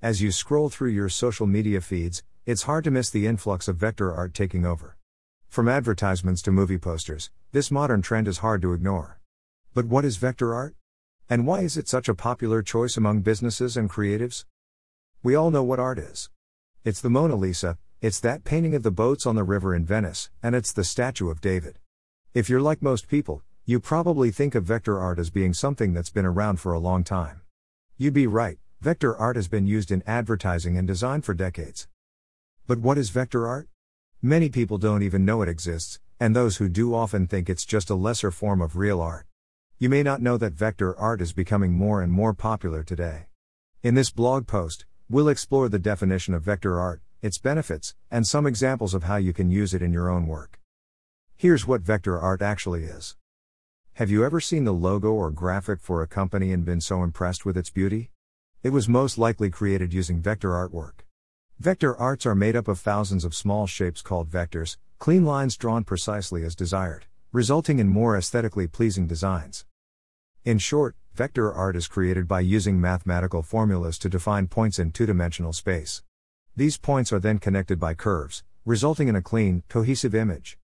As you scroll through your social media feeds, it's hard to miss the influx of vector art taking over. From advertisements to movie posters, this modern trend is hard to ignore. But what is vector art? And why is it such a popular choice among businesses and creatives? We all know what art is. It's the Mona Lisa, it's that painting of the boats on the river in Venice, and it's the statue of David. If you're like most people, you probably think of vector art as being something that's been around for a long time. You'd be right, vector art has been used in advertising and design for decades. But what is vector art? Many people don't even know it exists, and those who do often think it's just a lesser form of real art. You may not know that vector art is becoming more and more popular today. In this blog post, we'll explore the definition of vector art, its benefits, and some examples of how you can use it in your own work. Here's what vector art actually is. Have you ever seen the logo or graphic for a company and been so impressed with its beauty? It was most likely created using vector artwork. Vector arts are made up of thousands of small shapes called vectors, clean lines drawn precisely as desired, resulting in more aesthetically pleasing designs. In short, vector art is created by using mathematical formulas to define points in two dimensional space. These points are then connected by curves, resulting in a clean, cohesive image.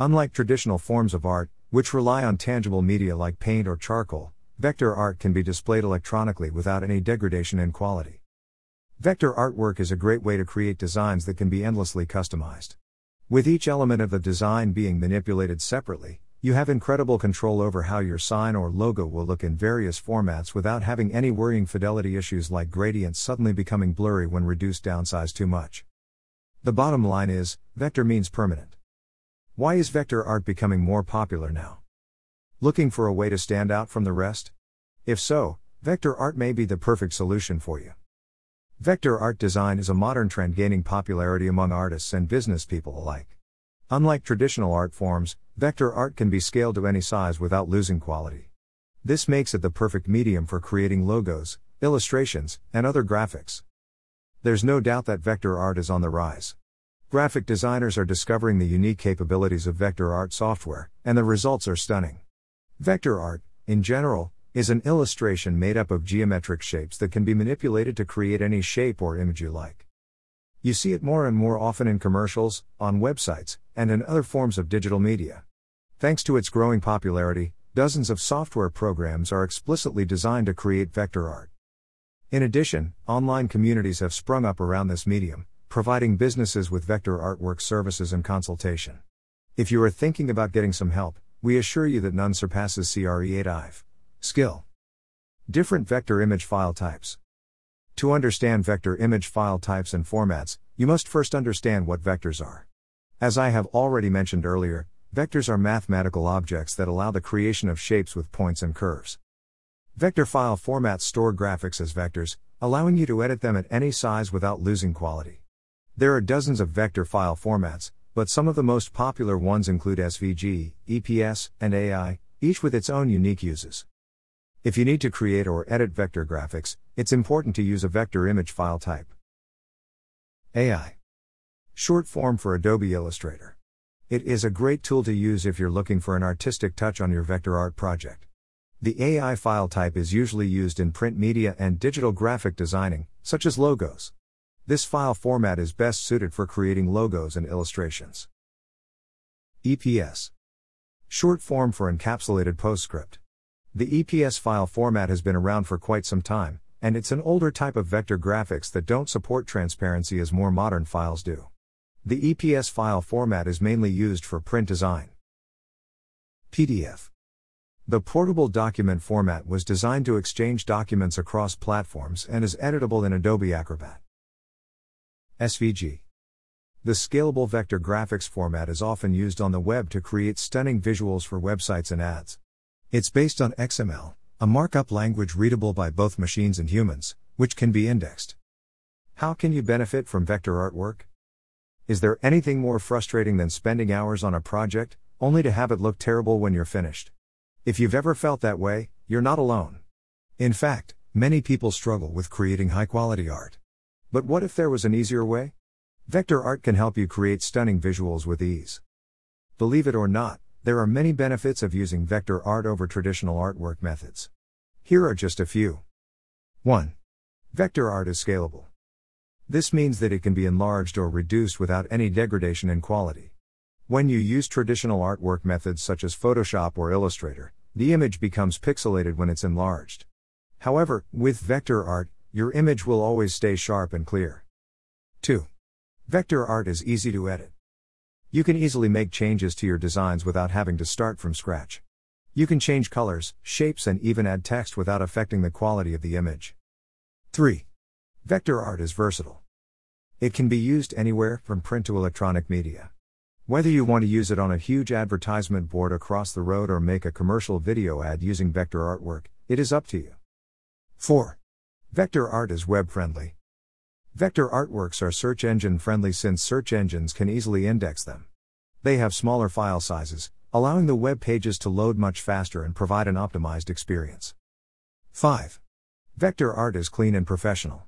Unlike traditional forms of art, which rely on tangible media like paint or charcoal, vector art can be displayed electronically without any degradation in quality. Vector artwork is a great way to create designs that can be endlessly customized. With each element of the design being manipulated separately, you have incredible control over how your sign or logo will look in various formats without having any worrying fidelity issues like gradients suddenly becoming blurry when reduced downsize too much. The bottom line is, vector means permanent. Why is vector art becoming more popular now? Looking for a way to stand out from the rest? If so, vector art may be the perfect solution for you. Vector art design is a modern trend gaining popularity among artists and business people alike. Unlike traditional art forms, vector art can be scaled to any size without losing quality. This makes it the perfect medium for creating logos, illustrations, and other graphics. There's no doubt that vector art is on the rise. Graphic designers are discovering the unique capabilities of vector art software, and the results are stunning. Vector art, in general, is an illustration made up of geometric shapes that can be manipulated to create any shape or image you like. You see it more and more often in commercials, on websites, and in other forms of digital media. Thanks to its growing popularity, dozens of software programs are explicitly designed to create vector art. In addition, online communities have sprung up around this medium, providing businesses with vector artwork services and consultation. If you are thinking about getting some help, we assure you that none surpasses CRE8IVE. Skill. Different vector image file types. To understand vector image file types and formats, you must first understand what vectors are. As I have already mentioned earlier, vectors are mathematical objects that allow the creation of shapes with points and curves. Vector file formats store graphics as vectors, allowing you to edit them at any size without losing quality. There are dozens of vector file formats, but some of the most popular ones include SVG, EPS, and AI, each with its own unique uses. If you need to create or edit vector graphics, it's important to use a vector image file type. AI. Short form for Adobe Illustrator. It is a great tool to use if you're looking for an artistic touch on your vector art project. The AI file type is usually used in print media and digital graphic designing, such as logos. This file format is best suited for creating logos and illustrations. EPS. Short form for Encapsulated PostScript. The EPS file format has been around for quite some time, and it's an older type of vector graphics that don't support transparency as more modern files do. The EPS file format is mainly used for print design. PDF. The portable document format was designed to exchange documents across platforms and is editable in Adobe Acrobat. SVG. The scalable vector graphics format is often used on the web to create stunning visuals for websites and ads. It's based on XML, a markup language readable by both machines and humans, which can be indexed. How can you benefit from vector artwork? Is there anything more frustrating than spending hours on a project, only to have it look terrible when you're finished? If you've ever felt that way, you're not alone. In fact, many people struggle with creating high quality art. But what if there was an easier way? Vector art can help you create stunning visuals with ease. Believe it or not, there are many benefits of using vector art over traditional artwork methods. Here are just a few. 1. Vector art is scalable. This means that it can be enlarged or reduced without any degradation in quality. When you use traditional artwork methods such as Photoshop or Illustrator, the image becomes pixelated when it's enlarged. However, with vector art, your image will always stay sharp and clear. 2. Vector art is easy to edit. You can easily make changes to your designs without having to start from scratch. You can change colors, shapes, and even add text without affecting the quality of the image. 3. Vector art is versatile. It can be used anywhere, from print to electronic media. Whether you want to use it on a huge advertisement board across the road or make a commercial video ad using vector artwork, it is up to you. 4. Vector art is web friendly. Vector artworks are search engine friendly since search engines can easily index them. They have smaller file sizes, allowing the web pages to load much faster and provide an optimized experience. 5. Vector art is clean and professional.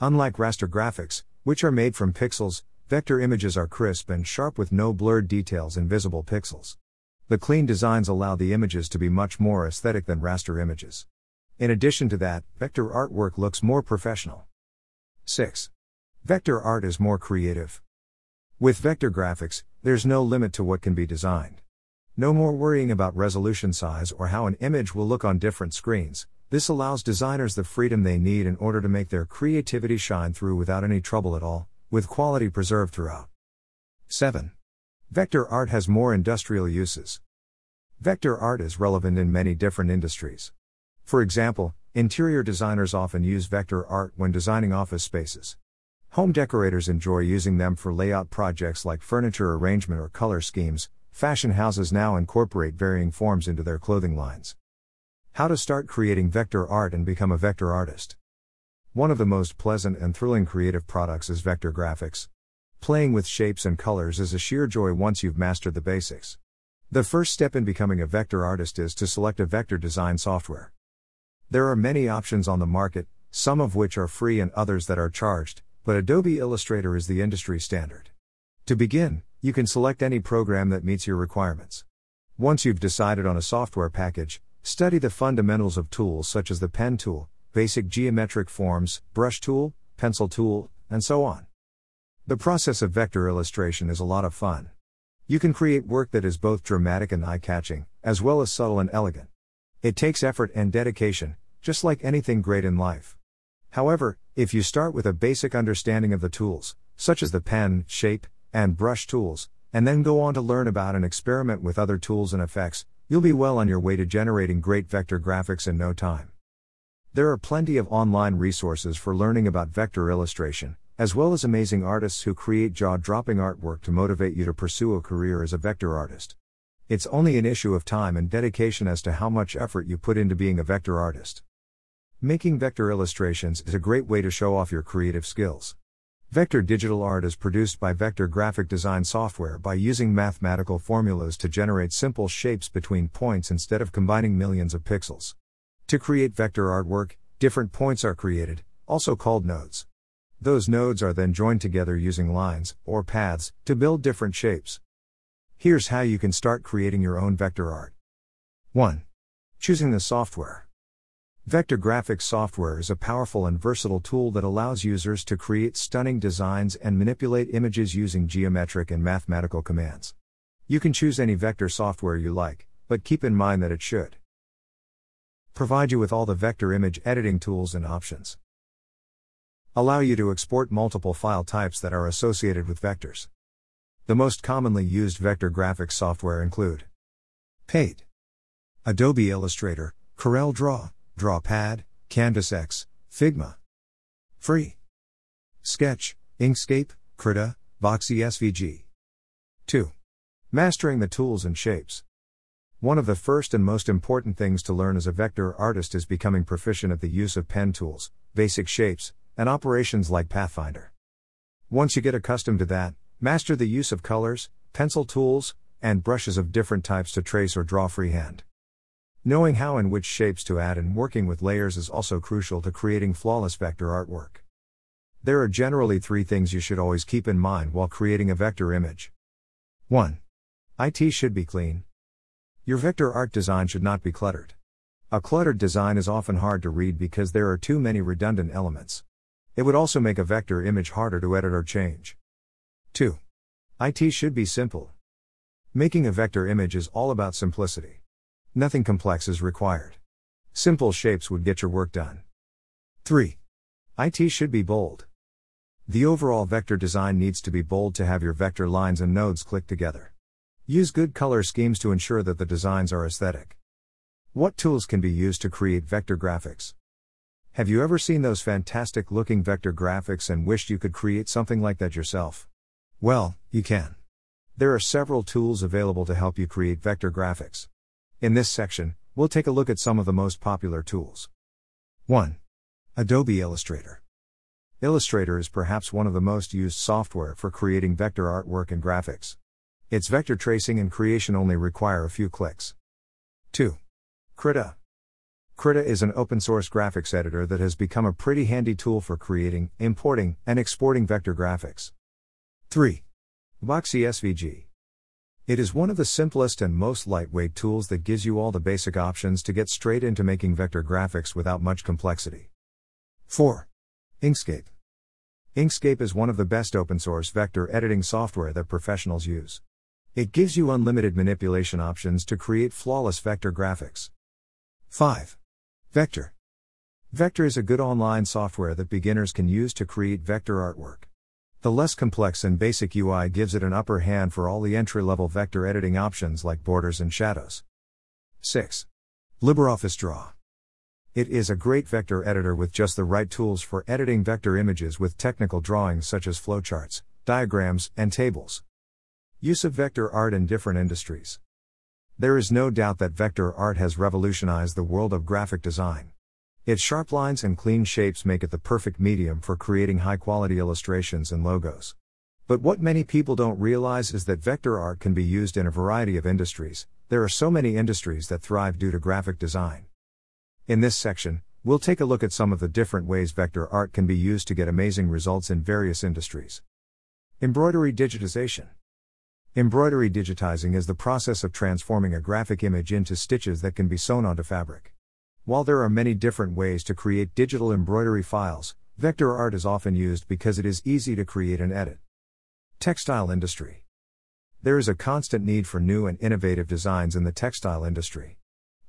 Unlike raster graphics, which are made from pixels, vector images are crisp and sharp with no blurred details in visible pixels. The clean designs allow the images to be much more aesthetic than raster images. In addition to that, vector artwork looks more professional. 6. Vector art is more creative. With vector graphics, there's no limit to what can be designed. No more worrying about resolution size or how an image will look on different screens, this allows designers the freedom they need in order to make their creativity shine through without any trouble at all, with quality preserved throughout. 7. Vector art has more industrial uses. Vector art is relevant in many different industries. For example, interior designers often use vector art when designing office spaces. Home decorators enjoy using them for layout projects like furniture arrangement or color schemes. Fashion houses now incorporate varying forms into their clothing lines. How to start creating vector art and become a vector artist. One of the most pleasant and thrilling creative products is vector graphics. Playing with shapes and colors is a sheer joy once you've mastered the basics. The first step in becoming a vector artist is to select a vector design software. There are many options on the market, some of which are free and others that are charged, but Adobe Illustrator is the industry standard. To begin, you can select any program that meets your requirements. Once you've decided on a software package, Study the fundamentals of tools such as the pen tool, basic geometric forms, brush tool, pencil tool, and so on. The process of vector illustration is a lot of fun. You can create work that is both dramatic and eye catching, as well as subtle and elegant. It takes effort and dedication, just like anything great in life. However, if you start with a basic understanding of the tools, such as the pen, shape, and brush tools, and then go on to learn about and experiment with other tools and effects, You'll be well on your way to generating great vector graphics in no time. There are plenty of online resources for learning about vector illustration, as well as amazing artists who create jaw dropping artwork to motivate you to pursue a career as a vector artist. It's only an issue of time and dedication as to how much effort you put into being a vector artist. Making vector illustrations is a great way to show off your creative skills. Vector digital art is produced by Vector graphic design software by using mathematical formulas to generate simple shapes between points instead of combining millions of pixels. To create vector artwork, different points are created, also called nodes. Those nodes are then joined together using lines, or paths, to build different shapes. Here's how you can start creating your own vector art. 1. Choosing the software. Vector graphics software is a powerful and versatile tool that allows users to create stunning designs and manipulate images using geometric and mathematical commands. You can choose any vector software you like, but keep in mind that it should provide you with all the vector image editing tools and options. Allow you to export multiple file types that are associated with vectors. The most commonly used vector graphics software include Paint, Adobe Illustrator, Corel Draw, DrawPad, CanvasX, Figma. Free. Sketch, Inkscape, Krita, Boxy SVG. 2. Mastering the tools and shapes. One of the first and most important things to learn as a vector artist is becoming proficient at the use of pen tools, basic shapes, and operations like Pathfinder. Once you get accustomed to that, master the use of colors, pencil tools, and brushes of different types to trace or draw freehand. Knowing how and which shapes to add and working with layers is also crucial to creating flawless vector artwork. There are generally three things you should always keep in mind while creating a vector image. 1. IT should be clean. Your vector art design should not be cluttered. A cluttered design is often hard to read because there are too many redundant elements. It would also make a vector image harder to edit or change. 2. IT should be simple. Making a vector image is all about simplicity. Nothing complex is required. Simple shapes would get your work done. 3. IT should be bold. The overall vector design needs to be bold to have your vector lines and nodes click together. Use good color schemes to ensure that the designs are aesthetic. What tools can be used to create vector graphics? Have you ever seen those fantastic looking vector graphics and wished you could create something like that yourself? Well, you can. There are several tools available to help you create vector graphics. In this section, we'll take a look at some of the most popular tools. 1. Adobe Illustrator. Illustrator is perhaps one of the most used software for creating vector artwork and graphics. Its vector tracing and creation only require a few clicks. 2. Krita. Krita is an open source graphics editor that has become a pretty handy tool for creating, importing, and exporting vector graphics. 3. Boxy SVG. It is one of the simplest and most lightweight tools that gives you all the basic options to get straight into making vector graphics without much complexity. 4. Inkscape. Inkscape is one of the best open source vector editing software that professionals use. It gives you unlimited manipulation options to create flawless vector graphics. 5. Vectr. Vectr is a good online software that beginners can use to create vector artwork. The less complex and basic UI gives it an upper hand for all the entry level vector editing options like borders and shadows. 6. LibreOffice Draw. It is a great vector editor with just the right tools for editing vector images with technical drawings such as flowcharts, diagrams, and tables. Use of vector art in different industries. There is no doubt that vector art has revolutionized the world of graphic design. Its sharp lines and clean shapes make it the perfect medium for creating high quality illustrations and logos. But what many people don't realize is that vector art can be used in a variety of industries. There are so many industries that thrive due to graphic design. In this section, we'll take a look at some of the different ways vector art can be used to get amazing results in various industries. Embroidery digitization. Embroidery digitizing is the process of transforming a graphic image into stitches that can be sewn onto fabric. While there are many different ways to create digital embroidery files, vector art is often used because it is easy to create and edit. Textile industry. There is a constant need for new and innovative designs in the textile industry.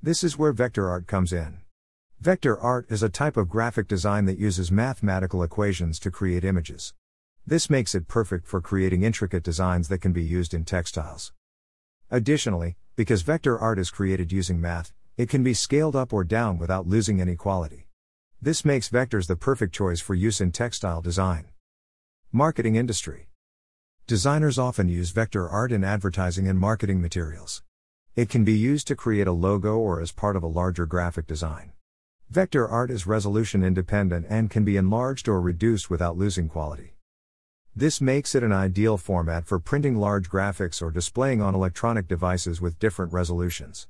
This is where vector art comes in. Vector art is a type of graphic design that uses mathematical equations to create images. This makes it perfect for creating intricate designs that can be used in textiles. Additionally, because vector art is created using math, it can be scaled up or down without losing any quality. This makes vectors the perfect choice for use in textile design. Marketing industry. Designers often use vector art in advertising and marketing materials. It can be used to create a logo or as part of a larger graphic design. Vector art is resolution independent and can be enlarged or reduced without losing quality. This makes it an ideal format for printing large graphics or displaying on electronic devices with different resolutions.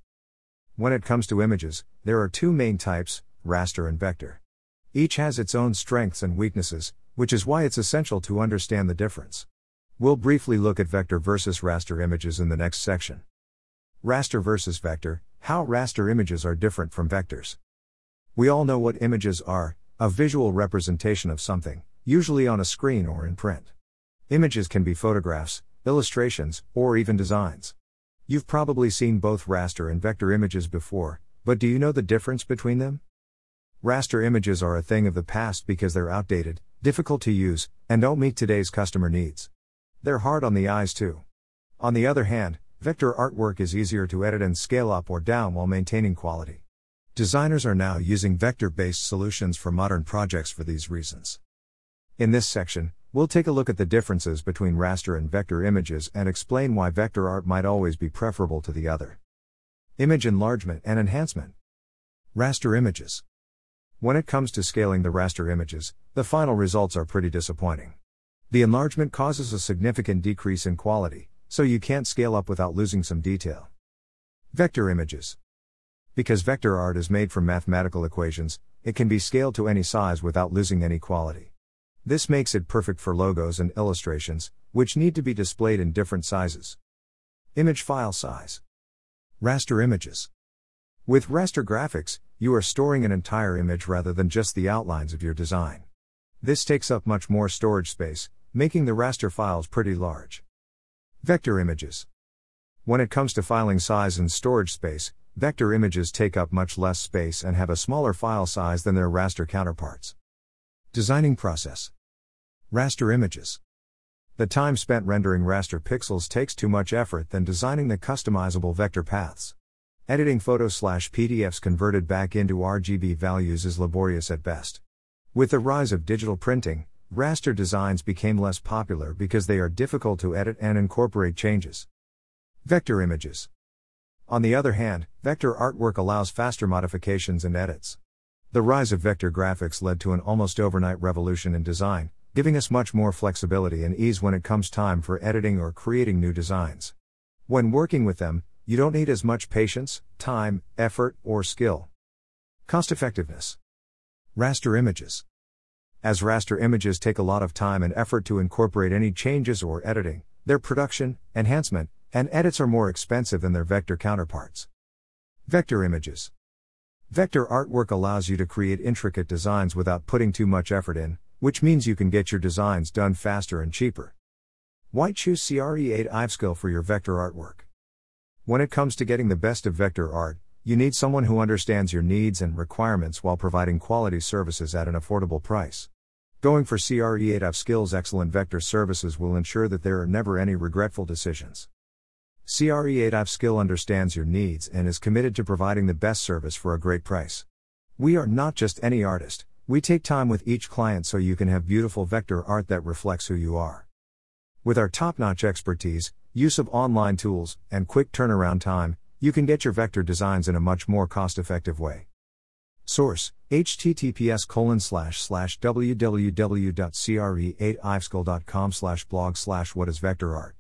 When it comes to images, there are two main types raster and vector. Each has its own strengths and weaknesses, which is why it's essential to understand the difference. We'll briefly look at vector versus raster images in the next section. Raster versus vector How raster images are different from vectors. We all know what images are a visual representation of something, usually on a screen or in print. Images can be photographs, illustrations, or even designs. You've probably seen both raster and vector images before, but do you know the difference between them? Raster images are a thing of the past because they're outdated, difficult to use, and don't meet today's customer needs. They're hard on the eyes too. On the other hand, vector artwork is easier to edit and scale up or down while maintaining quality. Designers are now using vector based solutions for modern projects for these reasons. In this section, we'll take a look at the differences between raster and vector images and explain why vector art might always be preferable to the other. Image enlargement and enhancement. Raster images. When it comes to scaling the raster images, the final results are pretty disappointing. The enlargement causes a significant decrease in quality, so you can't scale up without losing some detail. Vector images. Because vector art is made from mathematical equations, it can be scaled to any size without losing any quality. This makes it perfect for logos and illustrations, which need to be displayed in different sizes. Image file size. Raster images. With raster graphics, you are storing an entire image rather than just the outlines of your design. This takes up much more storage space, making the raster files pretty large. Vector images. When it comes to filing size and storage space, vector images take up much less space and have a smaller file size than their raster counterparts. Designing process. Raster images. The time spent rendering raster pixels takes too much effort than designing the customizable vector paths. Editing photos slash PDFs converted back into RGB values is laborious at best. With the rise of digital printing, raster designs became less popular because they are difficult to edit and incorporate changes. Vector images. On the other hand, vector artwork allows faster modifications and edits. The rise of vector graphics led to an almost overnight revolution in design, giving us much more flexibility and ease when it comes time for editing or creating new designs. When working with them, you don't need as much patience, time, effort, or skill. Cost effectiveness. Raster images. As raster images take a lot of time and effort to incorporate any changes or editing, their production, enhancement, and edits are more expensive than their vector counterparts. Vector images. Vector artwork allows you to create intricate designs without putting too much effort in, which means you can get your designs done faster and cheaper. Why choose Cre8iveSkill for your vector artwork? When it comes to getting the best of vector art, you need someone who understands your needs and requirements while providing quality services at an affordable price. Going for Cre8iveSkill's excellent vector services will ensure that there are never any regretful decisions. Cre8iveSkill understands your needs and is committed to providing the best service for a great price. We are not just any artist, we take time with each client so you can have beautiful vector art that reflects who you are. With our top notch expertise, use of online tools, and quick turnaround time, you can get your vector designs in a much more cost effective way. Source https colon slash slash www.cre8iveschool.com slash blog slash what is vector art